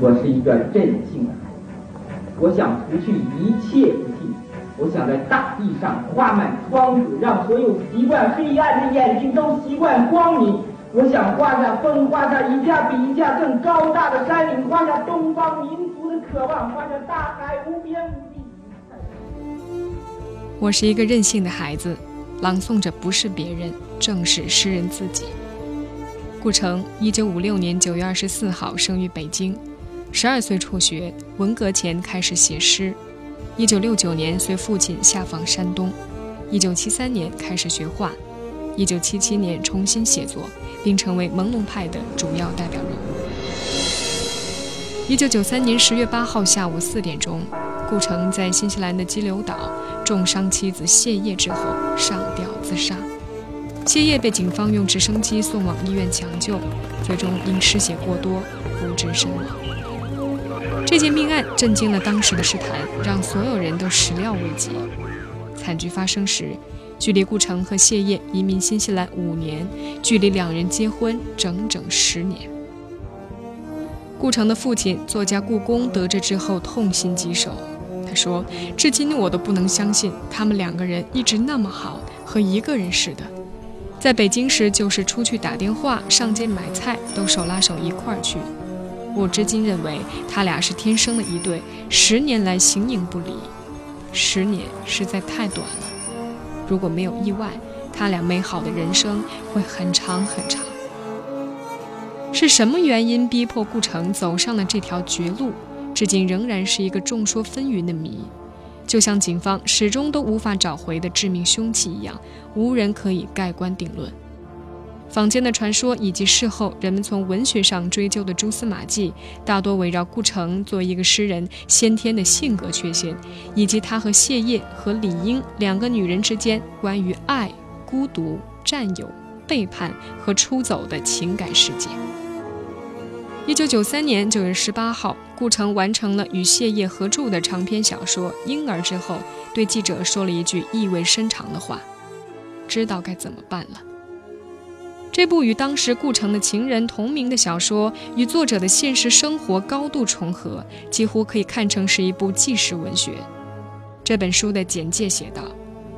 我是一个任性的孩子，我想除去一切不幸，我想在大地上画满窗子，让所有习惯黑暗的眼睛都习惯光明。我想画下风，画下一架比一架更高大的山岭，画下东方民族的渴望，画下大海无边无际。我是一个任性的孩子，朗诵者不是别人，正是诗人自己。顾城，一九五六年九月二十四号生于北京，十二岁辍学，文革前开始写诗。一九六九年随父亲下放山东，一九七三年开始学画，一九七七年重新写作。并成为朦胧派的主要代表人物。一九九三年十月八号下午四点钟，顾城在新西兰的激流岛重伤妻子谢烨之后上吊自杀。谢烨被警方用直升机送往医院抢救，最终因失血过多不治身亡。这件命案震惊了当时的诗坛，让所有人都始料未及。惨剧发生时。距离顾城和谢烨移民新西兰五年，距离两人结婚整整十年。顾城的父亲作家顾公得知之后痛心疾首，他说：“至今我都不能相信他们两个人一直那么好，和一个人似的。在北京时就是出去打电话、上街买菜都手拉手一块儿去。我至今认为他俩是天生的一对，十年来形影不离。十年实在太短了。”如果没有意外，他俩美好的人生会很长很长。是什么原因逼迫顾城走上了这条绝路？至今仍然是一个众说纷纭的谜，就像警方始终都无法找回的致命凶器一样，无人可以盖棺定论。坊间的传说以及事后人们从文学上追究的蛛丝马迹，大多围绕顾城作为一个诗人先天的性格缺陷，以及他和谢烨和李英两个女人之间关于爱、孤独、占有、背叛和出走的情感世界。一九九三年九月十八号，顾城完成了与谢烨合著的长篇小说《婴儿》之后，对记者说了一句意味深长的话：“知道该怎么办了。”这部与当时顾城的情人同名的小说，与作者的现实生活高度重合，几乎可以看成是一部纪实文学。这本书的简介写道：“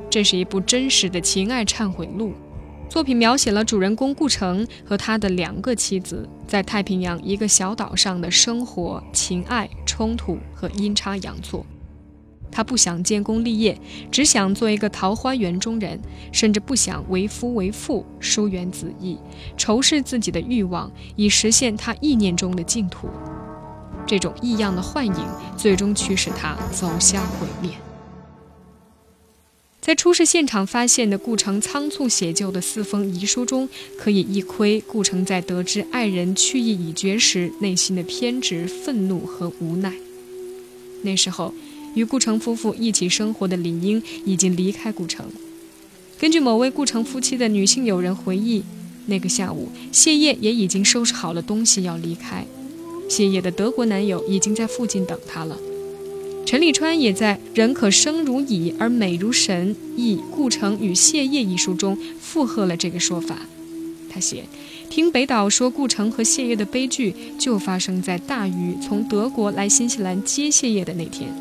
这是一部真实的情爱忏悔录，作品描写了主人公顾城和他的两个妻子在太平洋一个小岛上的生活、情爱、冲突和阴差阳错。”他不想建功立业，只想做一个桃花源中人，甚至不想为夫为妇，疏远子义，仇视自己的欲望，以实现他意念中的净土。这种异样的幻影，最终驱使他走向毁灭。在出事现场发现的顾城仓促写就的四封遗书中，可以一窥顾城在得知爱人去意已决时内心的偏执、愤怒和无奈。那时候。与顾城夫妇一起生活的李英已经离开顾城。根据某位顾城夫妻的女性友人回忆，那个下午，谢烨也已经收拾好了东西要离开。谢烨的德国男友已经在附近等他了。陈立川也在《人可生如蚁而美如神》忆顾城与谢烨一书中附和了这个说法。他写：“听北岛说，顾城和谢烨的悲剧就发生在大鱼从德国来新西兰接谢烨的那天。”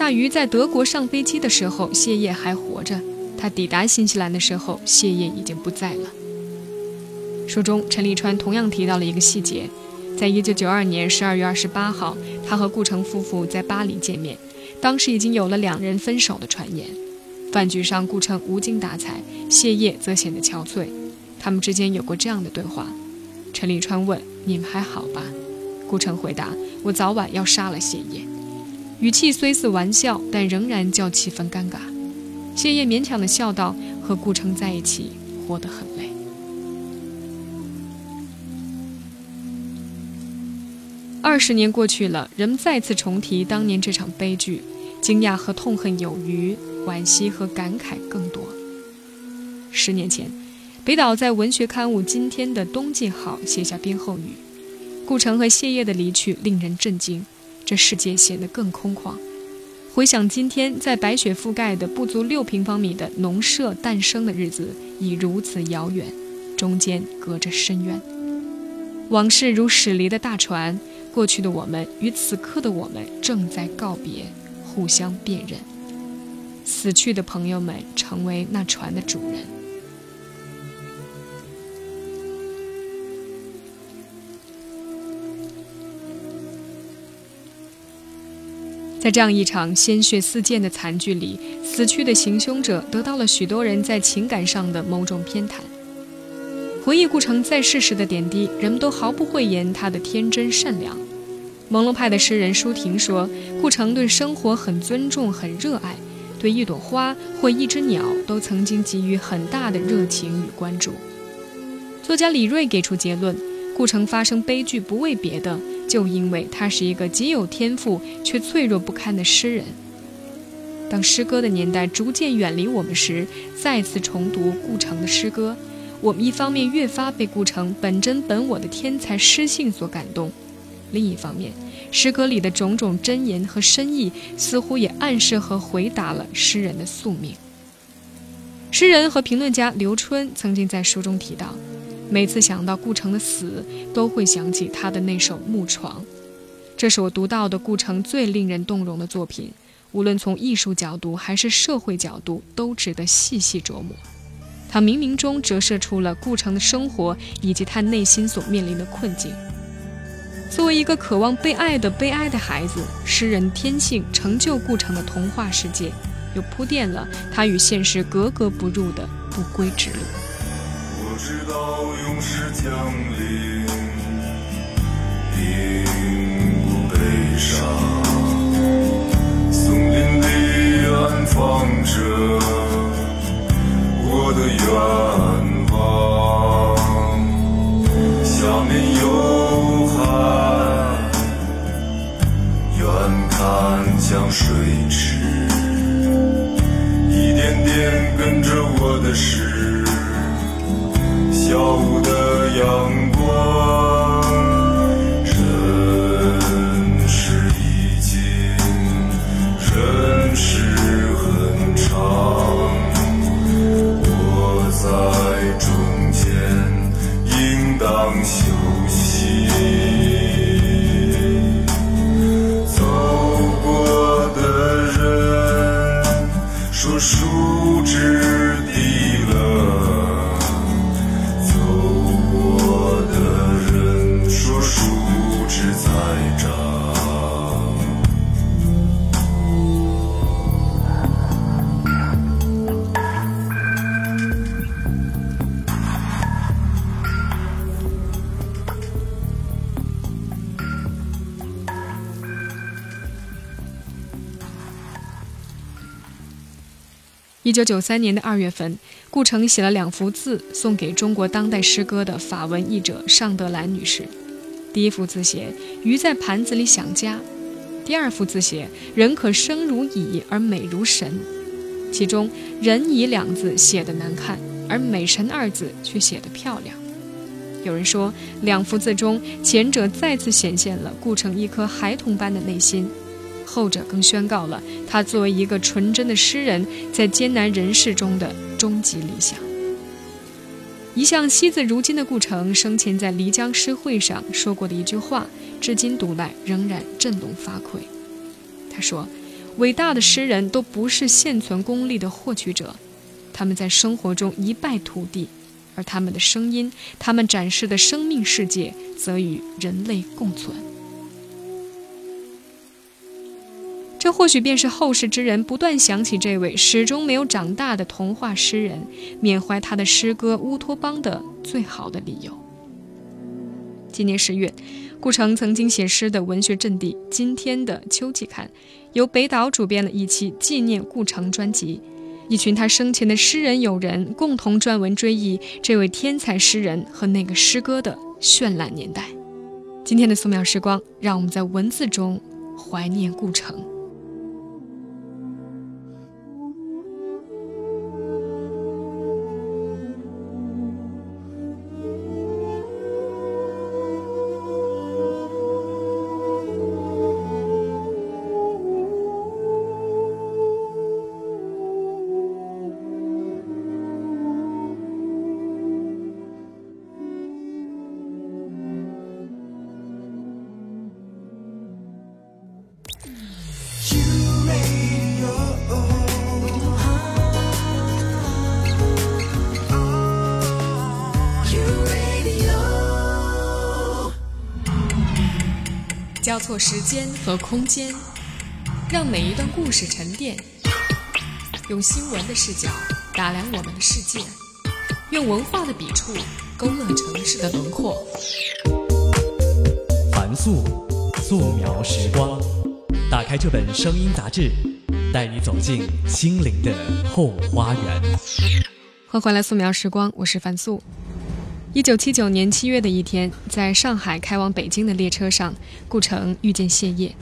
大鱼在德国上飞机的时候，谢烨还活着；他抵达新西兰的时候，谢烨已经不在了。书中，陈立川同样提到了一个细节：在一九九二年十二月二十八号，他和顾城夫妇在巴黎见面，当时已经有了两人分手的传言。饭局上，顾城无精打采，谢烨则显得憔悴。他们之间有过这样的对话：陈立川问：“你们还好吧？”顾城回答：“我早晚要杀了谢烨。”语气虽似玩笑，但仍然叫气氛尴尬。谢烨勉强地笑道：“和顾城在一起，活得很累。”二十年过去了，人们再次重提当年这场悲剧，惊讶和痛恨有余，惋惜和感慨更多。十年前，北岛在文学刊物《今天的冬季号》写下编后语：“顾城和谢烨的离去令人震惊。”这世界显得更空旷。回想今天，在白雪覆盖的不足六平方米的农舍诞生的日子，已如此遥远，中间隔着深渊。往事如驶离的大船，过去的我们与此刻的我们正在告别，互相辨认。死去的朋友们成为那船的主人。在这样一场鲜血四溅的惨剧里，死去的行凶者得到了许多人在情感上的某种偏袒。回忆顾城在世时的点滴，人们都毫不讳言他的天真善良。朦胧派的诗人舒婷说：“顾城对生活很尊重，很热爱，对一朵花或一只鸟都曾经给予很大的热情与关注。”作家李锐给出结论：顾城发生悲剧不为别的。就因为他是一个极有天赋却脆弱不堪的诗人。当诗歌的年代逐渐远离我们时，再次重读顾城的诗歌，我们一方面越发被顾城本真本我的天才诗性所感动，另一方面，诗歌里的种种真言和深意似乎也暗示和回答了诗人的宿命。诗人和评论家刘春曾经在书中提到。每次想到顾城的死，都会想起他的那首《木床》，这是我读到的顾城最令人动容的作品。无论从艺术角度还是社会角度，都值得细细琢磨。它冥冥中折射出了顾城的生活以及他内心所面临的困境。作为一个渴望被爱的悲哀的孩子，诗人天性成就顾城的童话世界，又铺垫了他与现实格格不入的不归之路。直到勇士降临，并不悲伤。松林里安放着我的愿望，下面有海，远看像水池，一点点跟着我的诗。下午的阳光，人世已尽，人世很长，我在中间，应当休息。走过的人说树枝低一九九三年的二月份，顾城写了两幅字送给中国当代诗歌的法文译者尚德兰女士。第一幅字写“鱼在盘子里想家”，第二幅字写“人可生如蚁而美如神”。其中“人蚁”两字写得难看，而“美神”二字却写得漂亮。有人说，两幅字中，前者再次显现了顾城一颗孩童般的内心。后者更宣告了他作为一个纯真的诗人，在艰难人世中的终极理想。一向惜字如金的顾城，生前在漓江诗会上说过的一句话，至今读来仍然振聋发聩。他说：“伟大的诗人都不是现存功利的获取者，他们在生活中一败涂地，而他们的声音，他们展示的生命世界，则与人类共存。”这或许便是后世之人不断想起这位始终没有长大的童话诗人，缅怀他的诗歌《乌托邦》的最好的理由。今年十月，顾城曾经写诗的文学阵地《今天的秋季刊》，由北岛主编了一期纪念顾城专辑，一群他生前的诗人友人共同撰文追忆这位天才诗人和那个诗歌的绚烂年代。今天的素描时光，让我们在文字中怀念顾城。错时间和空间，让每一段故事沉淀。用新闻的视角打量我们的世界，用文化的笔触勾勒城市的轮廓。凡素，素描时光。打开这本声音杂志，带你走进心灵的后花园。欢迎回来，素描时光，我是樊素。一九七九年七月的一天，在上海开往北京的列车上，顾城遇见谢烨。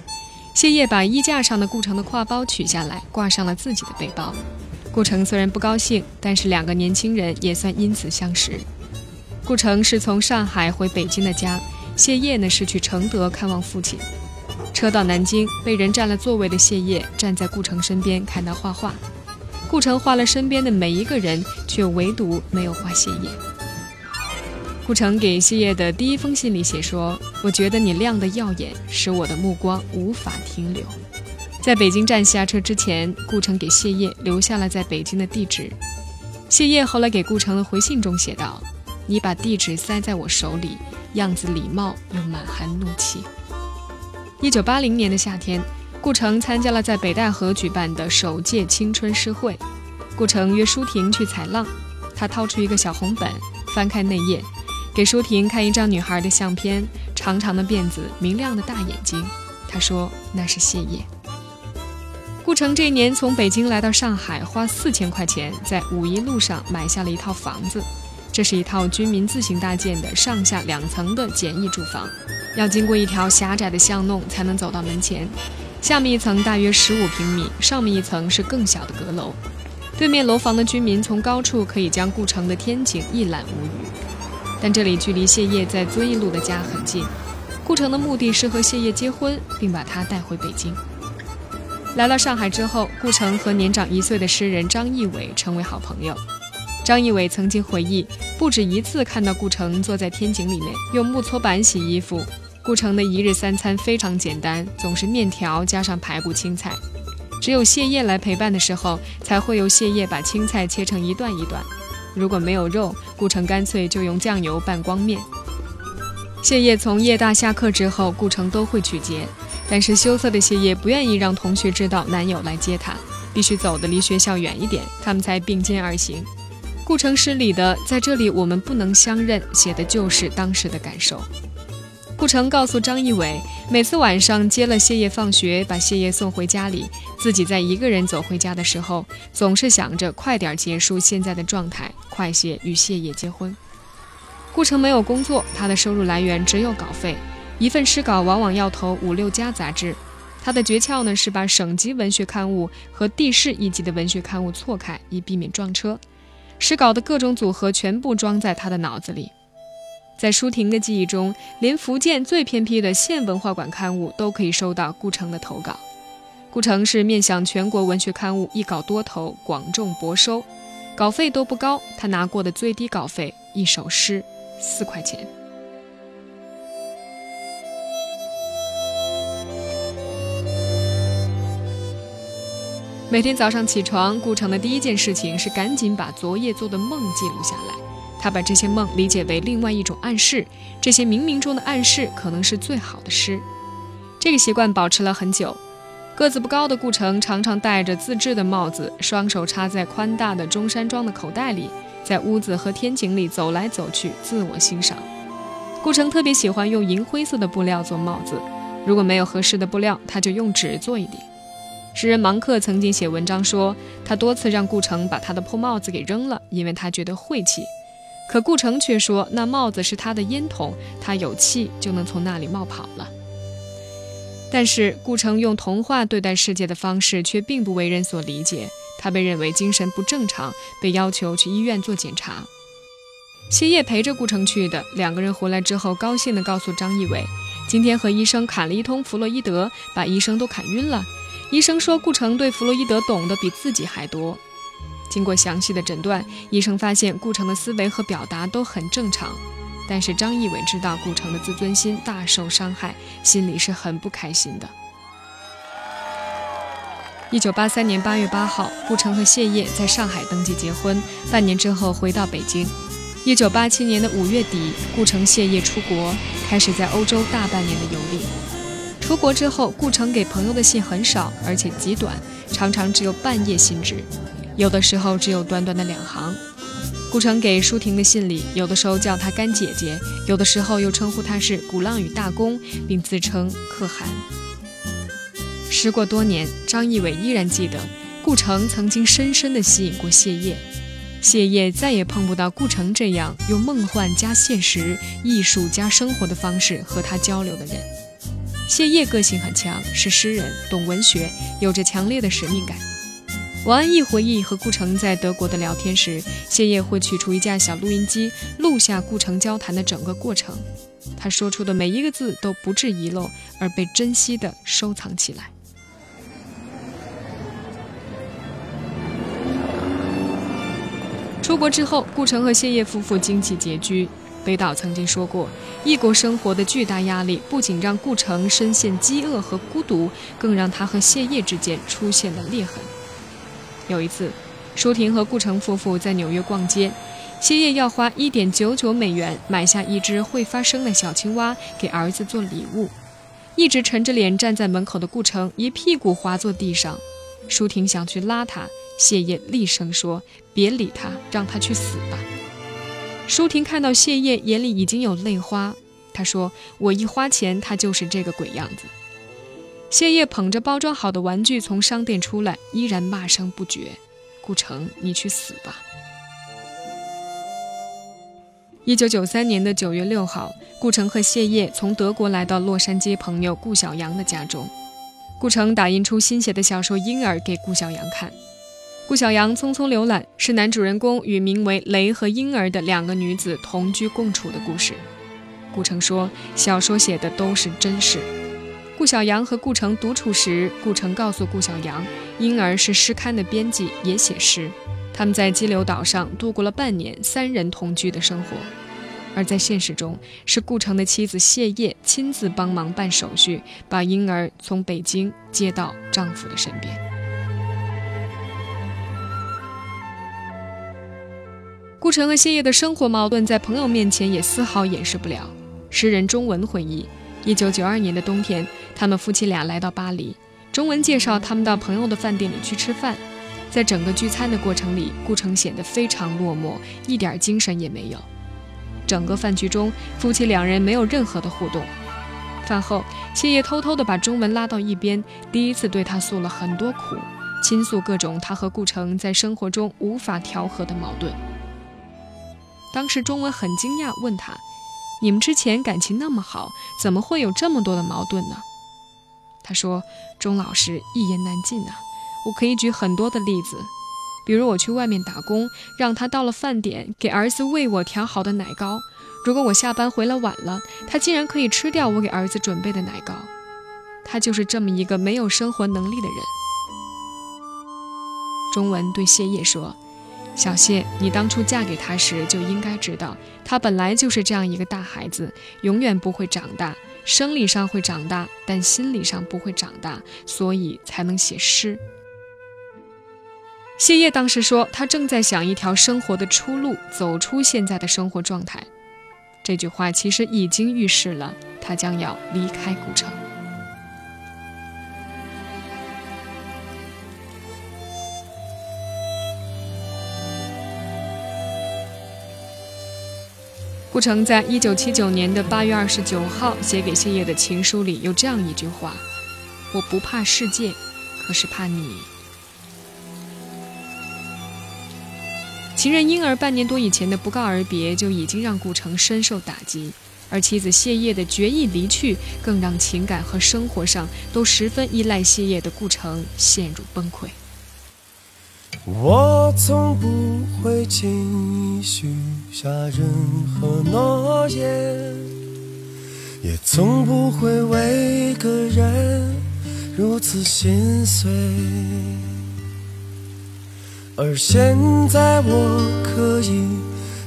谢烨把衣架上的顾城的挎包取下来，挂上了自己的背包。顾城虽然不高兴，但是两个年轻人也算因此相识。顾城是从上海回北京的家，谢烨呢是去承德看望父亲。车到南京，被人占了座位的谢烨站在顾城身边，看他画画。顾城画了身边的每一个人，却唯独没有画谢烨。顾城给谢烨的第一封信里写说：“我觉得你亮得耀眼，使我的目光无法停留。”在北京站下车之前，顾城给谢烨留下了在北京的地址。谢烨后来给顾城的回信中写道：“你把地址塞在我手里，样子礼貌又满含怒气。”一九八零年的夏天，顾城参加了在北戴河举办的首届青春诗会。顾城约舒婷去采浪，他掏出一个小红本，翻开内页，给舒婷看一张女孩的相片，长长的辫子，明亮的大眼睛。他说那是谢烨。顾城这一年从北京来到上海，花四千块钱在五一路上买下了一套房子。这是一套军民自行搭建的上下两层的简易住房。要经过一条狭窄的巷弄才能走到门前，下面一层大约十五平米，上面一层是更小的阁楼。对面楼房的居民从高处可以将顾城的天景一览无余。但这里距离谢烨在遵义路的家很近。顾城的目的是和谢烨结婚，并把他带回北京。来到上海之后，顾城和年长一岁的诗人张义伟成为好朋友。张义伟曾经回忆，不止一次看到顾城坐在天井里面用木搓板洗衣服。顾城的一日三餐非常简单，总是面条加上排骨青菜。只有谢烨来陪伴的时候，才会由谢烨把青菜切成一段一段。如果没有肉，顾城干脆就用酱油拌光面。谢烨从夜大下课之后，顾城都会去接，但是羞涩的谢烨不愿意让同学知道男友来接她，必须走得离学校远一点，他们才并肩而行。顾城诗里的“在这里我们不能相认”，写的就是当时的感受。顾城告诉张一伟，每次晚上接了谢烨放学，把谢烨送回家里，自己在一个人走回家的时候，总是想着快点结束现在的状态，快些与谢烨结婚。顾城没有工作，他的收入来源只有稿费，一份诗稿往往要投五六家杂志。他的诀窍呢是把省级文学刊物和地市一级的文学刊物错开，以避免撞车。诗稿的各种组合全部装在他的脑子里。在舒婷的记忆中，连福建最偏僻的县文化馆刊物都可以收到顾城的投稿。顾城是面向全国文学刊物一稿多投，广种博收，稿费都不高。他拿过的最低稿费，一首诗四块钱。每天早上起床，顾城的第一件事情是赶紧把昨夜做的梦记录下来。他把这些梦理解为另外一种暗示，这些冥冥中的暗示可能是最好的诗。这个习惯保持了很久。个子不高的顾城常常戴着自制的帽子，双手插在宽大的中山装的口袋里，在屋子和天井里走来走去，自我欣赏。顾城特别喜欢用银灰色的布料做帽子，如果没有合适的布料，他就用纸做一顶。诗人芒克曾经写文章说，他多次让顾城把他的破帽子给扔了，因为他觉得晦气。可顾城却说，那帽子是他的烟筒，他有气就能从那里冒跑了。但是顾城用童话对待世界的方式却并不为人所理解，他被认为精神不正常，被要求去医院做检查。谢烨陪着顾城去的，两个人回来之后，高兴地告诉张艺伟，今天和医生侃了一通弗洛伊德，把医生都侃晕了。医生说顾城对弗洛伊德懂得比自己还多。经过详细的诊断，医生发现顾城的思维和表达都很正常，但是张义伟知道顾城的自尊心大受伤害，心里是很不开心的。一九八三年八月八号，顾城和谢烨在上海登记结婚，半年之后回到北京。一九八七年的五月底，顾城、谢烨出国，开始在欧洲大半年的游历。出国之后，顾城给朋友的信很少，而且极短，常常只有半页信纸，有的时候只有短短的两行。顾城给舒婷的信里，有的时候叫她干姐姐，有的时候又称呼她是鼓浪屿大公，并自称可汗。时过多年，张艺伟依然记得，顾城曾经深深地吸引过谢烨。谢烨再也碰不到顾城这样用梦幻加现实、艺术加生活的方式和他交流的人。谢烨个性很强，是诗人，懂文学，有着强烈的使命感。王安忆回忆和顾城在德国的聊天时，谢烨会取出一架小录音机，录下顾城交谈的整个过程。他说出的每一个字都不致遗漏，而被珍惜地收藏起来。出国之后，顾城和谢烨夫妇经济拮据。北岛曾经说过，异国生活的巨大压力不仅让顾城深陷饥饿和孤独，更让他和谢烨之间出现了裂痕。有一次，舒婷和顾城夫妇在纽约逛街，谢烨要花一点九九美元买下一只会发声的小青蛙给儿子做礼物。一直沉着脸站在门口的顾城一屁股滑坐地上，舒婷想去拉他。谢烨厉声说：“别理他，让他去死吧。”舒婷看到谢烨眼里已经有泪花，他说：“我一花钱，他就是这个鬼样子。”谢烨捧着包装好的玩具从商店出来，依然骂声不绝：“顾城，你去死吧！”一九九三年的九月六号，顾城和谢烨从德国来到洛杉矶朋友顾小阳的家中，顾城打印出新写的小说《婴儿》给顾小阳看。顾小阳匆匆浏览，是男主人公与名为雷和婴儿的两个女子同居共处的故事。顾城说，小说写的都是真事。小阳和顾城独处时，顾城告诉顾小阳，婴儿是诗刊的编辑，也写诗。他们在激流岛上度过了半年三人同居的生活。而在现实中，是顾城的妻子谢烨亲自帮忙办手续，把婴儿从北京接到丈夫的身边。顾城和谢烨的生活矛盾在朋友面前也丝毫掩饰不了。诗人钟文回忆，一九九二年的冬天，他们夫妻俩来到巴黎。钟文介绍他们到朋友的饭店里去吃饭，在整个聚餐的过程里，顾城显得非常落寞，一点精神也没有。整个饭局中，夫妻两人没有任何的互动。饭后，谢烨偷偷地把钟文拉到一边，第一次对他诉了很多苦，倾诉各种他和顾城在生活中无法调和的矛盾。当时钟文很惊讶，问他：“你们之前感情那么好，怎么会有这么多的矛盾呢？”他说：“钟老师一言难尽啊，我可以举很多的例子，比如我去外面打工，让他到了饭点给儿子喂我调好的奶糕，如果我下班回来晚了，他竟然可以吃掉我给儿子准备的奶糕。他就是这么一个没有生活能力的人。”钟文对谢烨说。小谢，你当初嫁给他时就应该知道，他本来就是这样一个大孩子，永远不会长大。生理上会长大，但心理上不会长大，所以才能写诗。谢烨当时说，他正在想一条生活的出路，走出现在的生活状态。这句话其实已经预示了他将要离开古城。顾城在一九七九年的八月二十九号写给谢烨的情书里有这样一句话：“我不怕世界，可是怕你。”情人婴儿半年多以前的不告而别就已经让顾城深受打击，而妻子谢烨的决意离去，更让情感和生活上都十分依赖谢烨的顾城陷入崩溃。我从不会轻易许下任何诺言，也从不会为一个人如此心碎。而现在我可以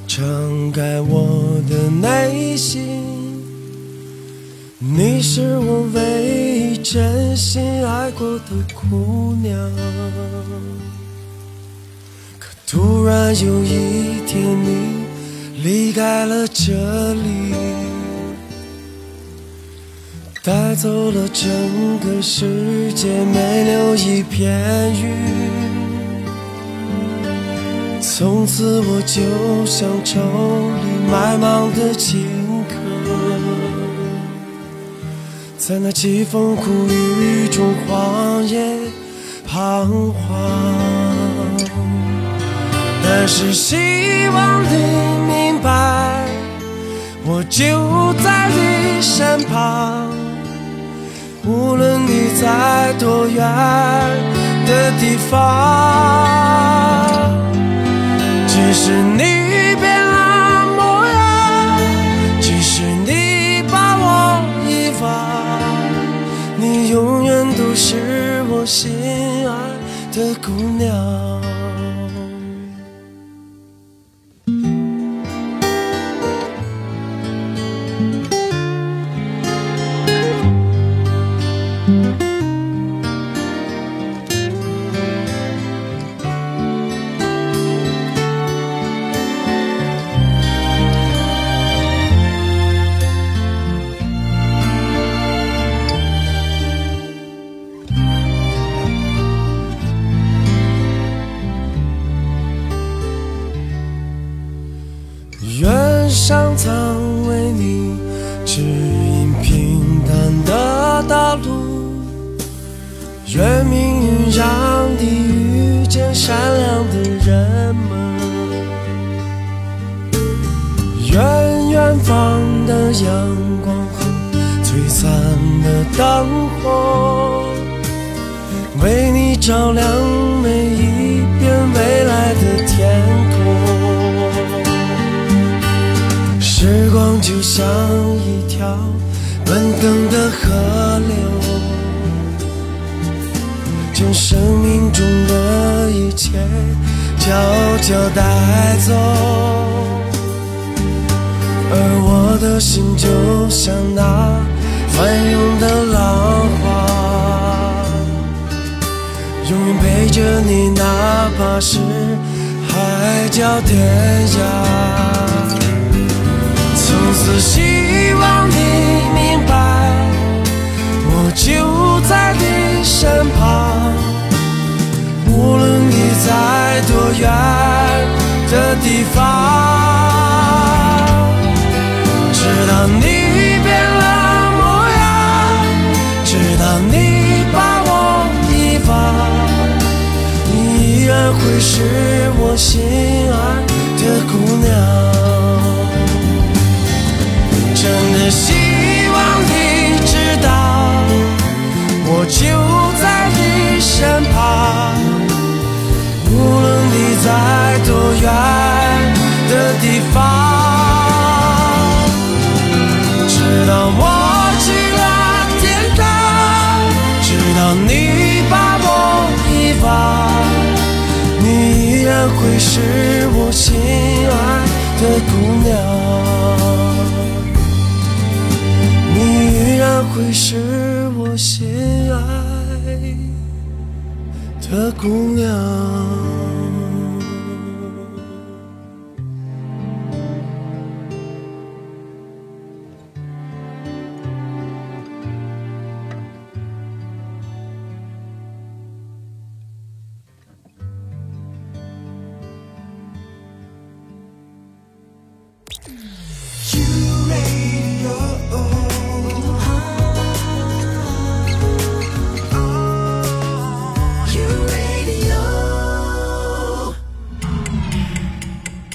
敞开我的内心，你是我唯一真心爱过的姑娘。突然有一天，你离开了这里，带走了整个世界，没留一片云。从此我就像愁里埋芒的荆轲，在那凄风苦雨中荒野彷徨。但是希望你明白，我就在你身旁，无论你在多远的地方。即使你变了模样，即使你把我遗忘，你永远都是我心爱的姑娘。是姑娘。你依然会是我心爱的姑娘。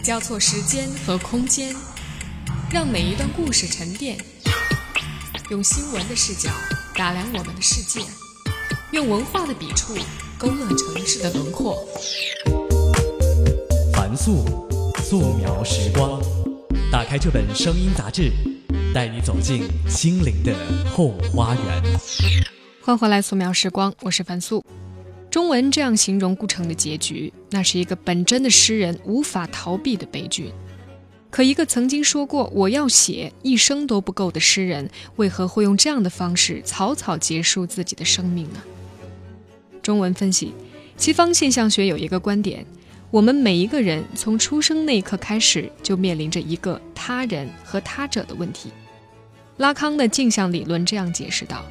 交错时间和空间，让每一段故事沉淀。用新闻的视角打量我们的世界，用文化的笔触勾勒城市的轮廓。凡素，素描时光。打开这本声音杂志，带你走进心灵的后花园。欢迎回来，素描时光，我是凡素。中文这样形容顾城的结局，那是一个本真的诗人无法逃避的悲剧。可一个曾经说过“我要写一生都不够”的诗人，为何会用这样的方式草草结束自己的生命呢？中文分析，西方现象学有一个观点：我们每一个人从出生那一刻开始，就面临着一个他人和他者的问题。拉康的镜像理论这样解释道：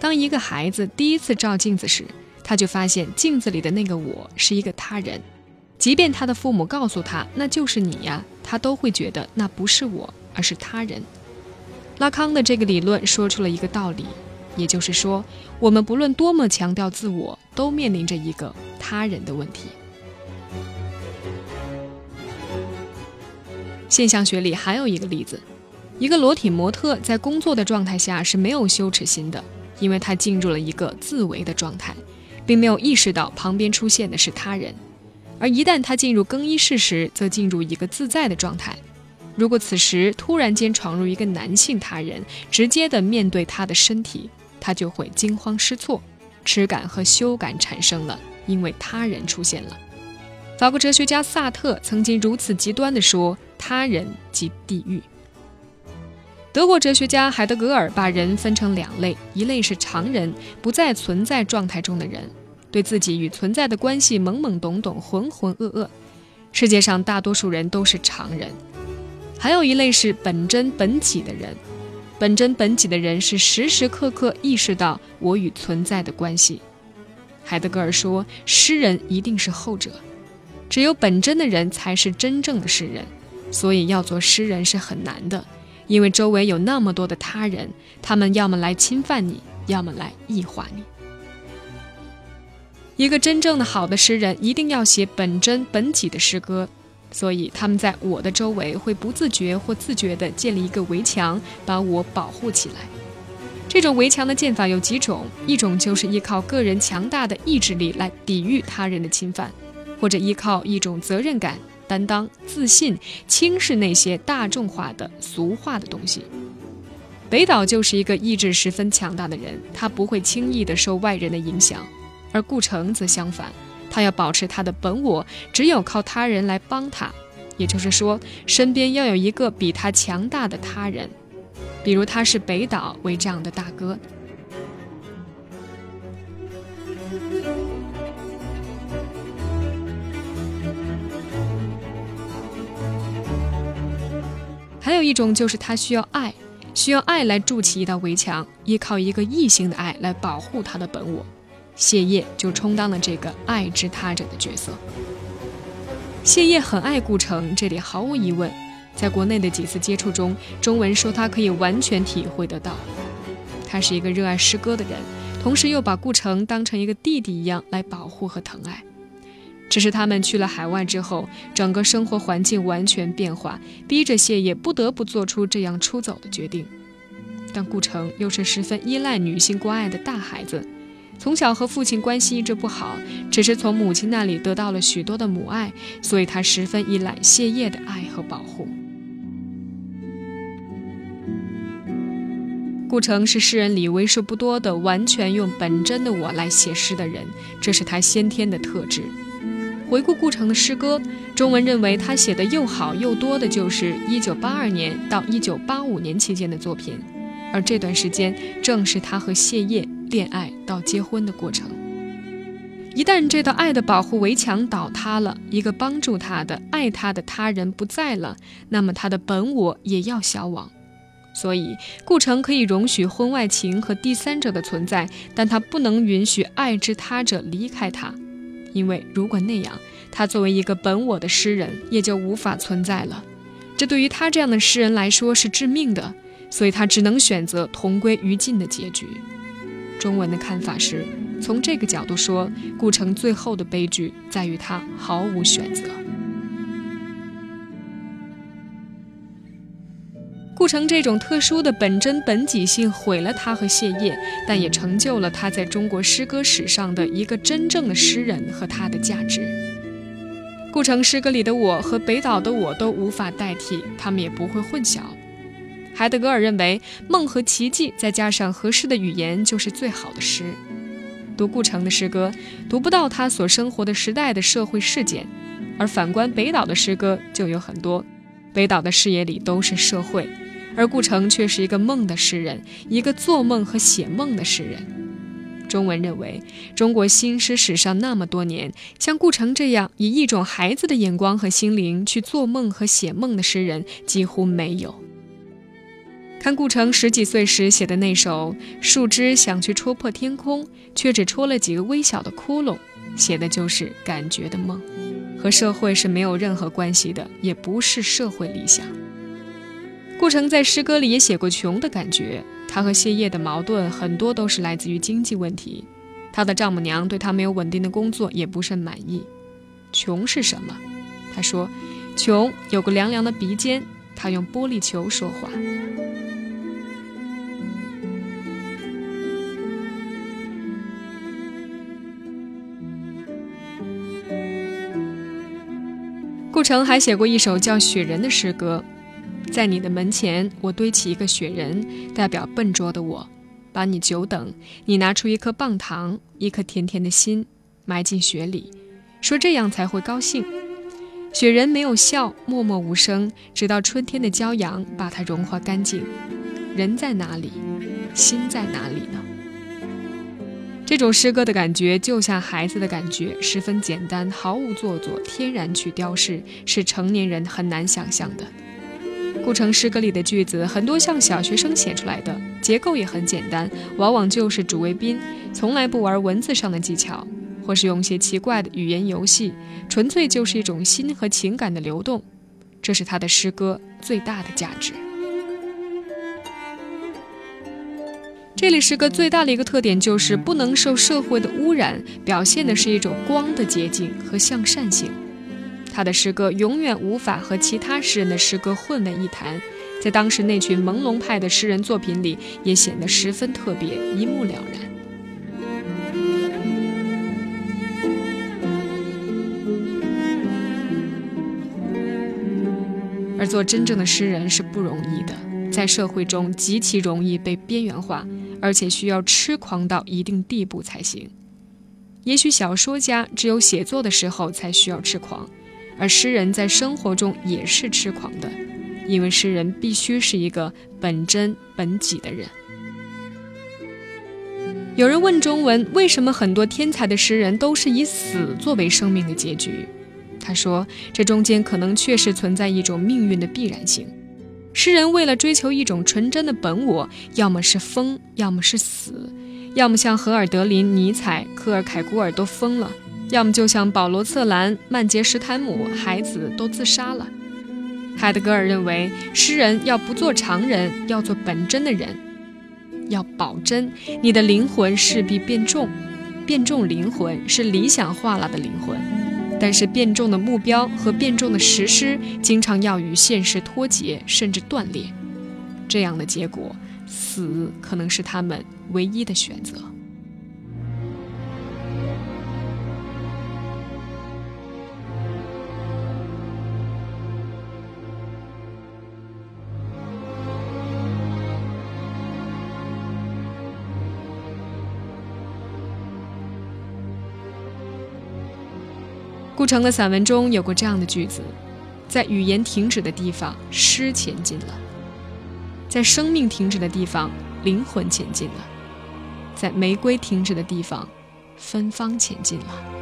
当一个孩子第一次照镜子时，他就发现镜子里的那个我是一个他人，即便他的父母告诉他那就是你呀，他都会觉得那不是我，而是他人。拉康的这个理论说出了一个道理，也就是说，我们不论多么强调自我，都面临着一个他人的问题。现象学里还有一个例子，一个裸体模特在工作的状态下是没有羞耻心的，因为他进入了一个自为的状态，并没有意识到旁边出现的是他人。而一旦他进入更衣室时，则进入一个自在的状态。如果此时突然间闯入一个男性他人，直接的面对他的身体，他就会惊慌失措，耻感和羞感产生了，因为他人出现了。法国哲学家萨特曾经如此极端地说。他人即地狱。德国哲学家海德格尔把人分成两类，一类是常人，不在存在状态中的人，对自己与存在的关系懵懵懂懂、浑浑噩噩。世界上大多数人都是常人。还有一类是本真本己的人，本真本己的人是时时刻刻意识到我与存在的关系。海德格尔说，诗人一定是后者，只有本真的人才是真正的诗人。所以要做诗人是很难的，因为周围有那么多的他人，他们要么来侵犯你，要么来异化你。一个真正的好的诗人一定要写本真本己的诗歌，所以他们在我的周围会不自觉或自觉地建立一个围墙，把我保护起来。这种围墙的建法有几种，一种就是依靠个人强大的意志力来抵御他人的侵犯，或者依靠一种责任感。担当、自信，轻视那些大众化的、俗化的东西。北岛就是一个意志十分强大的人，他不会轻易的受外人的影响；而顾城则相反，他要保持他的本我，只有靠他人来帮他。也就是说，身边要有一个比他强大的他人，比如他是北岛为这样的大哥。还有一种就是他需要爱，需要爱来筑起一道围墙，依靠一个异性的爱来保护他的本我。谢烨就充当了这个爱之他者的角色。谢烨很爱顾城，这里毫无疑问。在国内的几次接触中，中文说他可以完全体会得到。他是一个热爱诗歌的人，同时又把顾城当成一个弟弟一样来保护和疼爱。只是他们去了海外之后，整个生活环境完全变化，逼着谢烨不得不做出这样出走的决定。但顾城又是十分依赖女性关爱的大孩子，从小和父亲关系一直不好，只是从母亲那里得到了许多的母爱，所以他十分依赖谢烨的爱和保护。顾城是诗人里为数不多的完全用本真的我来写诗的人，这是他先天的特质。回顾顾城的诗歌，中文认为他写的又好又多的就是1982年到1985年期间的作品，而这段时间正是他和谢烨恋爱到结婚的过程。一旦这道爱的保护围墙倒塌了，一个帮助他的、爱他的他人不在了，那么他的本我也要消亡。所以，顾城可以容许婚外情和第三者的存在，但他不能允许爱之他者离开他。因为如果那样，他作为一个本我的诗人也就无法存在了。这对于他这样的诗人来说是致命的，所以他只能选择同归于尽的结局。中文的看法是，从这个角度说，顾城最后的悲剧在于他毫无选择。顾城这种特殊的本真本己性毁了他和谢烨，但也成就了他在中国诗歌史上的一个真正的诗人和他的价值。顾城诗歌里的我和北岛的我都无法代替，他们也不会混淆。海德格尔认为，梦和奇迹再加上合适的语言就是最好的诗。读顾城的诗歌，读不到他所生活的时代的社会事件，而反观北岛的诗歌就有很多。北岛的视野里都是社会。而顾城却是一个梦的诗人，一个做梦和写梦的诗人。中文认为，中国新诗史上那么多年，像顾城这样以一种孩子的眼光和心灵去做梦和写梦的诗人几乎没有。看顾城十几岁时写的那首《树枝想去戳破天空，却只戳了几个微小的窟窿》，写的就是感觉的梦，和社会是没有任何关系的，也不是社会理想。顾城在诗歌里也写过穷的感觉，他和谢烨的矛盾很多都是来自于经济问题，他的丈母娘对他没有稳定的工作也不甚满意。穷是什么？他说，穷有个凉凉的鼻尖，他用玻璃球说话。顾城还写过一首叫《雪人》的诗歌，在你的门前，我堆起一个雪人，代表笨拙的我，把你久等。你拿出一颗棒糖，一颗甜甜的心，埋进雪里，说这样才会高兴。雪人没有笑，默默无声，直到春天的骄阳把它融化干净。人在哪里？心在哪里呢？这种诗歌的感觉就像孩子的感觉，十分简单，毫无做作，天然去雕饰，是成年人很难想象的。顾城诗歌里的句子很多像小学生写出来的，结构也很简单，往往就是主谓宾，从来不玩文字上的技巧，或是用些奇怪的语言游戏，纯粹就是一种心和情感的流动，这是他的诗歌最大的价值。这里诗歌最大的一个特点就是不能受社会的污染，表现的是一种光的洁净和向善性。他的诗歌永远无法和其他诗人的诗歌混为一谈，在当时那群朦胧派的诗人作品里，也显得十分特别，一目了然。而做真正的诗人是不容易的，在社会中极其容易被边缘化。而且需要痴狂到一定地步才行。也许小说家只有写作的时候才需要痴狂，而诗人在生活中也是痴狂的，因为诗人必须是一个本真本己的人。有人问中文为什么很多天才的诗人都是以死作为生命的结局？他说，这中间可能确实存在一种命运的必然性。诗人为了追求一种纯真的本我，要么是疯，要么是死，要么像荷尔德林、尼采、科尔凯郭尔都疯了，要么就像保罗·策兰、曼杰什坦姆、海子都自杀了。海德格尔认为，诗人要不做常人，要做本真的人，要保真，你的灵魂势必变重，变重灵魂是理想化了的灵魂。但是变重的目标和变重的实施，经常要与现实脱节，甚至断裂。这样的结果，死可能是他们唯一的选择。顾城的散文中有过这样的句子：在语言停止的地方，诗前进了；在生命停止的地方，灵魂前进了；在玫瑰停止的地方，芬芳前进了。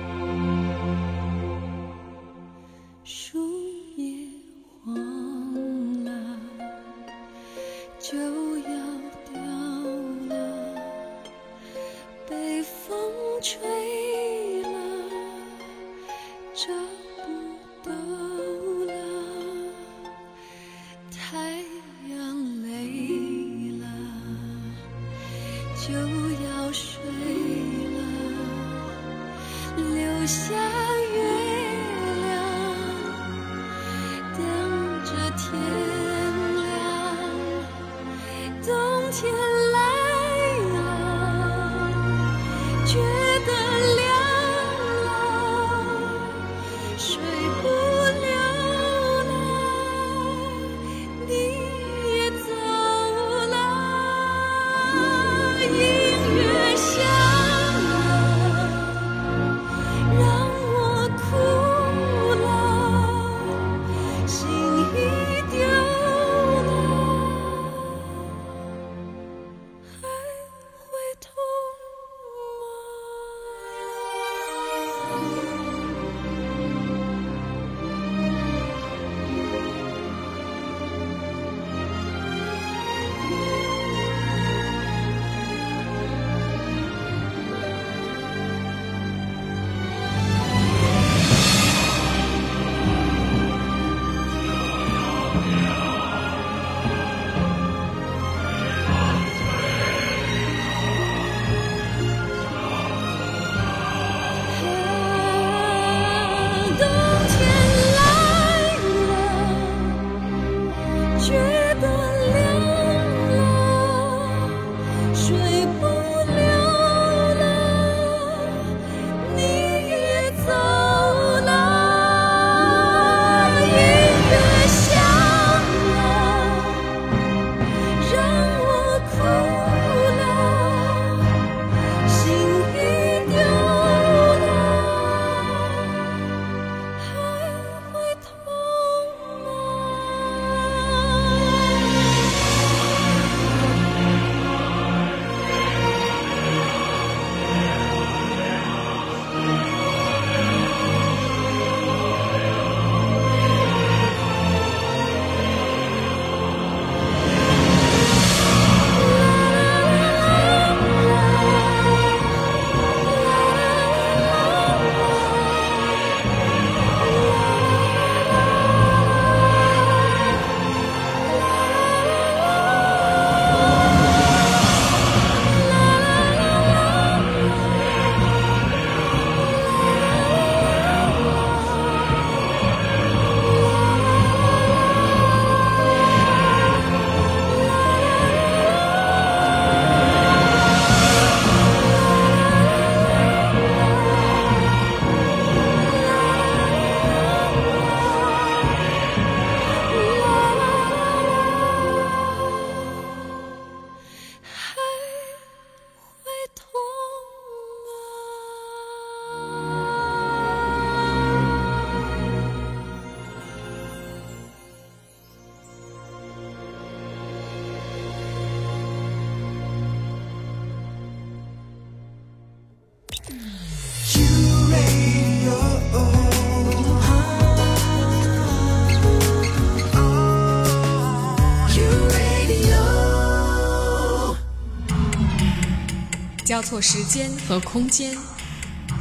交错时间和空间，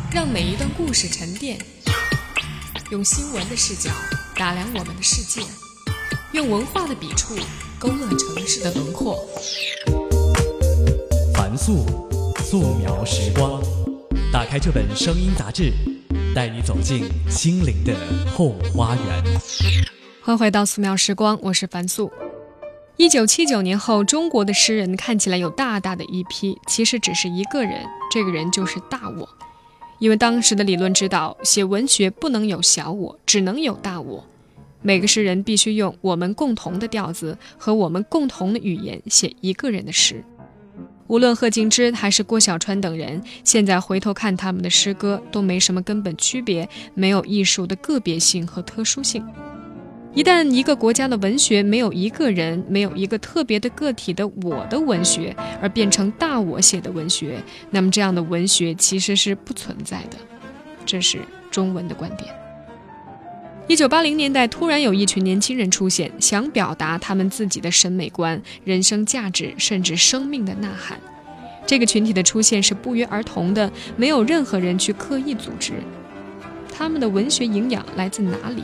让每一段故事沉淀。用新闻的视角打量我们的世界，用文化的笔触勾勒城市的轮廓。凡素，素描时光。打开这本声音杂志，带你走进心灵的后花园。欢迎回到素描时光，我是樊素。一九七九年后，中国的诗人看起来有大大的一批，其实只是一个人，这个人就是大我。因为当时的理论指导，写文学不能有小我，只能有大我。每个诗人必须用我们共同的调子和我们共同的语言写一个人的诗。无论贺敬之还是郭小川等人，现在回头看他们的诗歌，都没什么根本区别，没有艺术的个别性和特殊性。一旦一个国家的文学没有一个人，没有一个特别的个体的我的文学，而变成大我写的文学，那么这样的文学其实是不存在的。这是中文的观点。一九八零年代，突然有一群年轻人出现，想表达他们自己的审美观、人生价值，甚至生命的呐喊。这个群体的出现是不约而同的，没有任何人去刻意组织。他们的文学营养来自哪里？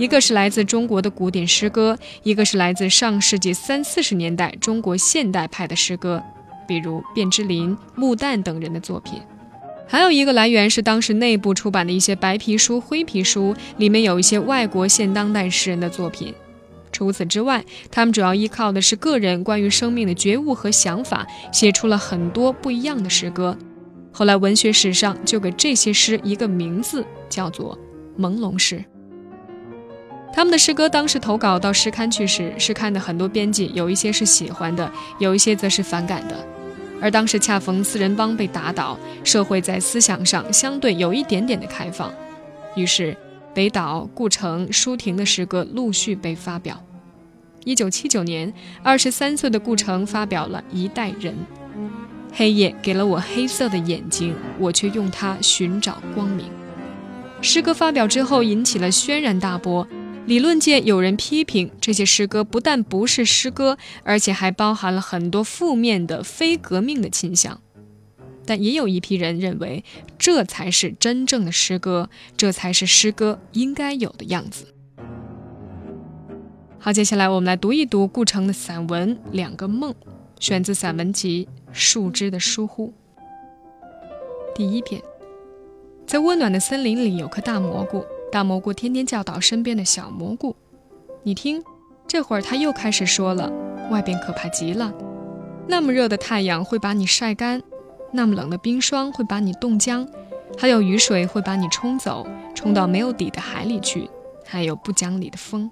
一个是来自中国的古典诗歌，一个是来自上世纪三四十年代中国现代派的诗歌，比如卞之琳、穆旦等人的作品。还有一个来源是当时内部出版的一些白皮书、灰皮书，里面有一些外国现当代诗人的作品。除此之外，他们主要依靠的是个人关于生命的觉悟和想法，写出了很多不一样的诗歌。后来文学史上就给这些诗一个名字，叫做朦胧诗。他们的诗歌当时投稿到诗刊去时，诗刊的很多编辑有一些是喜欢的，有一些则是反感的。而当时恰逢四人帮被打倒，社会在思想上相对有一点点的开放，于是北岛、顾城、舒婷的诗歌陆续被发表。一九七九年，二十三岁的顾城发表了《一代人》，黑夜给了我黑色的眼睛，我却用它寻找光明。诗歌发表之后，引起了轩然大波。理论界有人批评这些诗歌不但不是诗歌，而且还包含了很多负面的非革命的倾向。但也有一批人认为，这才是真正的诗歌，这才是诗歌应该有的样子。好，接下来我们来读一读顾城的散文《两个梦》，选自散文集《树枝的疏忽》。第一篇，在温暖的森林里有棵大蘑菇。大蘑菇天天教导身边的小蘑菇：“你听，这会儿他又开始说了，外边可怕极了。那么热的太阳会把你晒干，那么冷的冰霜会把你冻僵，还有雨水会把你冲走，冲到没有底的海里去，还有不讲理的风。”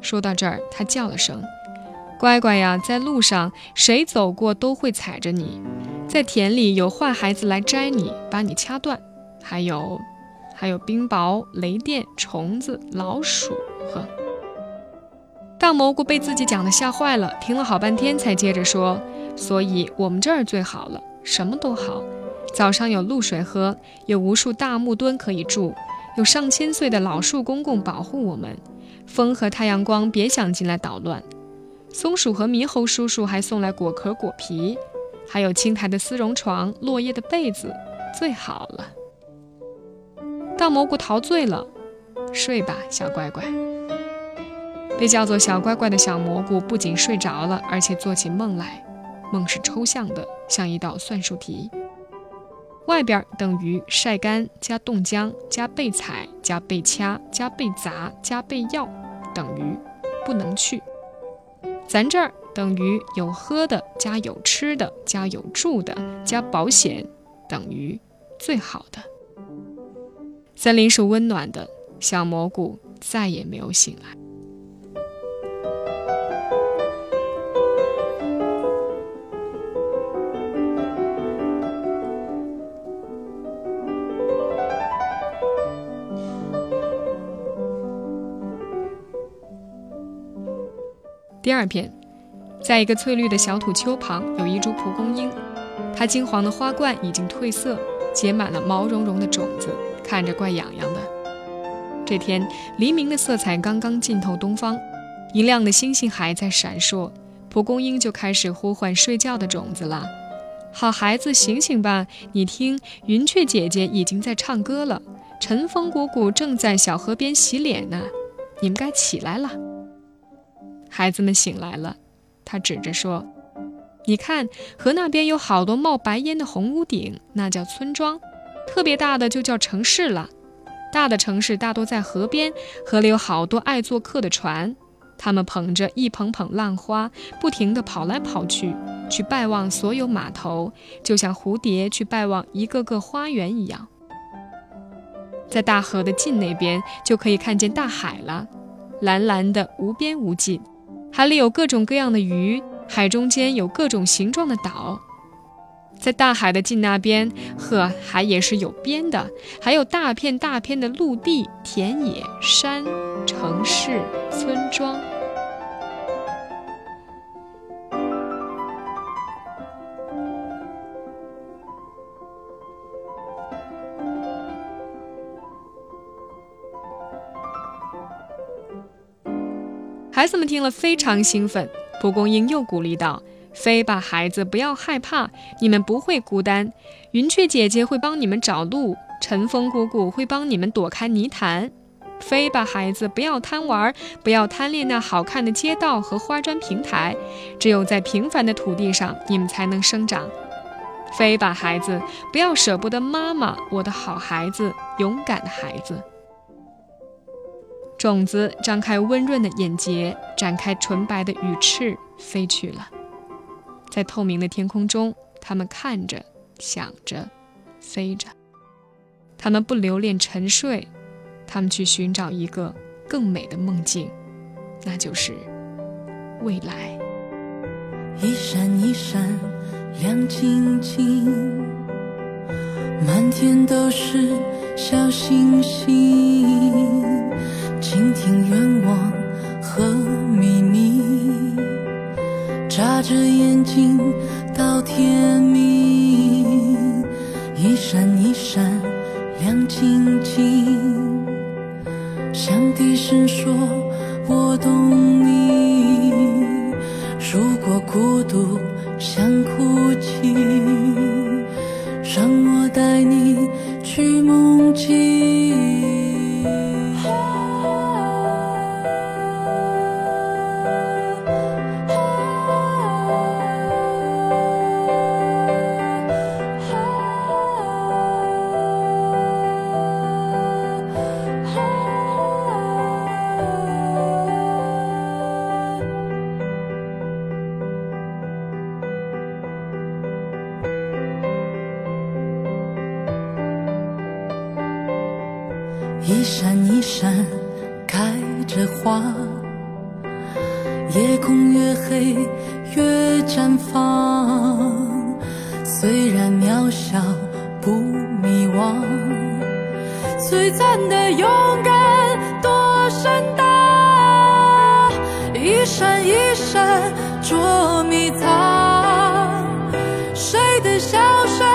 说到这儿，他叫了声：“乖乖呀，在路上谁走过都会踩着你，在田里有坏孩子来摘你，把你掐断，还有……”还有冰雹、雷电、虫子、老鼠。呵，大蘑菇被自己讲的吓坏了，停了好半天才接着说：“所以我们这儿最好了，什么都好。早上有露水喝，有无数大木墩可以住，有上千岁的老树公公保护我们。风和太阳光别想进来捣乱。松鼠和猕猴叔叔还送来果壳、果皮，还有青苔的丝绒床、落叶的被子，最好了。”大蘑菇陶醉了，睡吧，小乖乖。被叫做小乖乖的小蘑菇不仅睡着了，而且做起梦来。梦是抽象的，像一道算术题。外边等于晒干加冻僵加被踩加被掐加被砸加被要，等于不能去。咱这儿等于有喝的加有吃的加有住的加保险，等于最好的。森林是温暖的，小蘑菇再也没有醒来。第二篇，在一个翠绿的小土丘旁，有一株蒲公英，它金黄的花冠已经褪色，结满了毛茸茸的种子。看着怪痒痒的。这天，黎明的色彩刚刚浸透东方，银亮的星星还在闪烁，蒲公英就开始呼唤睡觉的种子了。好孩子，醒醒吧！你听，云雀姐姐已经在唱歌了，晨风姑姑正在小河边洗脸呢。你们该起来了。”孩子们醒来了，他指着说：“你看，河那边有好多冒白烟的红屋顶，那叫村庄；特别大的就叫城市了。大的城市大多在河边，河里有好多爱做客的船。”他们捧着一捧捧浪花，不停地跑来跑去，去拜望所有码头，就像蝴蝶去拜望一个个花园一样。在大河的近那边，就可以看见大海了，蓝蓝的，无边无际。海里有各种各样的鱼，海中间有各种形状的岛。在大海的近那边，呵，海也是有边的，还有大片大片的陆地、田野、山、城市、村庄。孩子们听了非常兴奋，蒲公英又鼓励道。飞吧，孩子，不要害怕，你们不会孤单。云雀姐姐会帮你们找路，晨风姑姑会帮你们躲开泥潭。飞吧，孩子，不要贪玩，不要贪恋那好看的街道和花砖平台。只有在平凡的土地上，你们才能生长。飞吧，孩子，不要舍不得妈妈，我的好孩子，勇敢的孩子。种子张开温润的眼睫，展开纯白的羽翅，飞去了。在透明的天空中，他们看着、想着、飞着。他们不留恋沉睡，他们去寻找一个更美的梦境，那就是未来。一闪一闪亮晶晶，满天都是小星星，倾听愿望和秘密。眨着眼睛到天明，一闪一闪亮晶晶，想低声说我懂你。如果孤独想哭泣，让我带你去梦境。一闪一闪开着花，夜空越黑越绽放。虽然渺小不迷惘，璀璨的勇敢多盛大。一闪一闪捉迷藏，谁的笑声